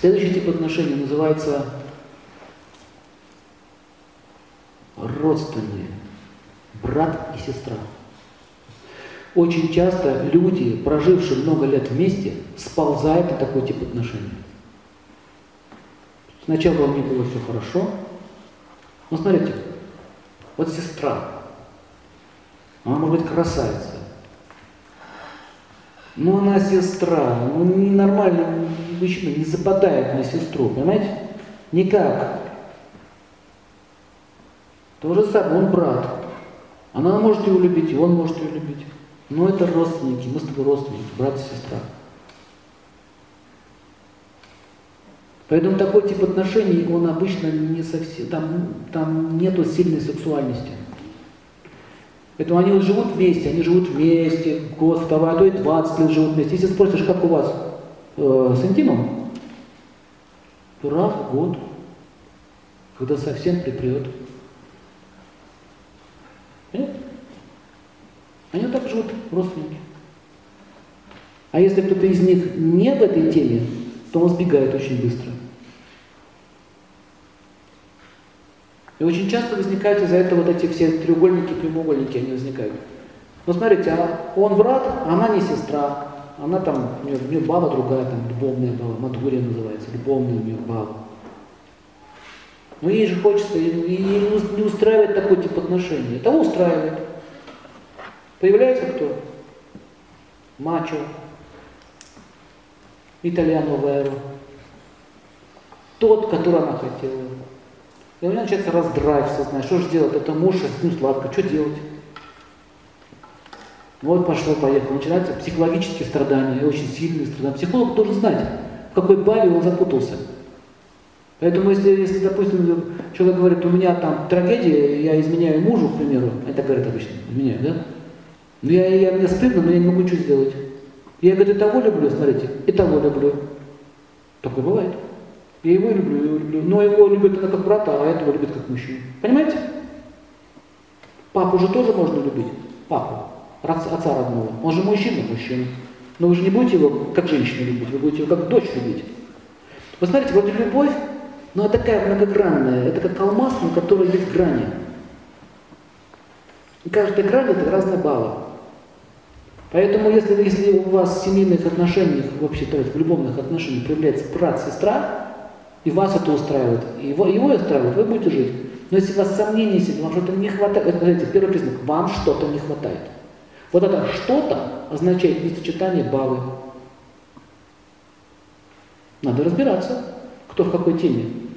Следующий тип отношений называется родственные. Брат и сестра. Очень часто люди, прожившие много лет вместе, сползают на такой тип отношений. Сначала у них было все хорошо. Но смотрите, вот сестра, она может быть красавица. Но она сестра, ну ненормально мужчина не западает на сестру, понимаете? Никак. То же самое, он брат. Она может его любить, и он может ее любить. Но это родственники, мы с тобой родственники, брат и сестра. Поэтому такой тип отношений, он обычно не совсем, там, там нету сильной сексуальности. Поэтому они вот живут вместе, они живут вместе, год, второй, а то и 20 лет живут вместе. Если спросишь, как у вас э, с интимом, раз в год, когда совсем припрет. Понятно? Они вот так живут, родственники. А если кто-то из них не в этой теме, то он сбегает очень быстро. И очень часто возникают из-за этого вот эти все треугольники, прямоугольники, они возникают. Ну смотрите, а он брат, а она не сестра. Она там, у нее, у нее баба другая, там, любовная баба, Мадхурия называется, любовная у нее баба. Но ей же хочется, ей не устраивает такой тип отношений. Того устраивает. Появляется кто? Мачо, Итальяно Веро. Тот, который она хотела. И у меня начинается раздрайв в сознании. Что же делать? Это муж, а с ним сладко. Что делать? Вот пошло, поехало. Начинаются психологические страдания, очень сильные страдания. Психолог должен знать, в какой баве он запутался. Поэтому, если, если, допустим, человек говорит, у меня там трагедия, я изменяю мужу, к примеру, это говорят обычно, изменяю, да? Но я, я, мне стыдно, но я не могу ничего сделать. Я, говорю, и того люблю, смотрите, и того люблю. Такое бывает. Я его люблю, его люблю. Но его любит она как брата, а этого любит как мужчину. Понимаете? Папу же тоже можно любить. Папу. Отца родного. Он же мужчина, мужчина. Но вы же не будете его как женщину любить, вы будете его как дочь любить. Вы смотрите, вот любовь, ну она такая многогранная. Это как алмаз, на которой есть грани. И каждая грань это разные баллы. Поэтому, если, если у вас в семейных отношениях, вообще, то есть в любовных отношениях проявляется брат, сестра, и вас это устраивает, и его, его устраивает, вы будете жить. Но если у вас сомнения сидят, вам что-то не хватает, это, знаете, первый признак, вам что-то не хватает. Вот это что-то означает несочетание бавы. Надо разбираться, кто в какой теме.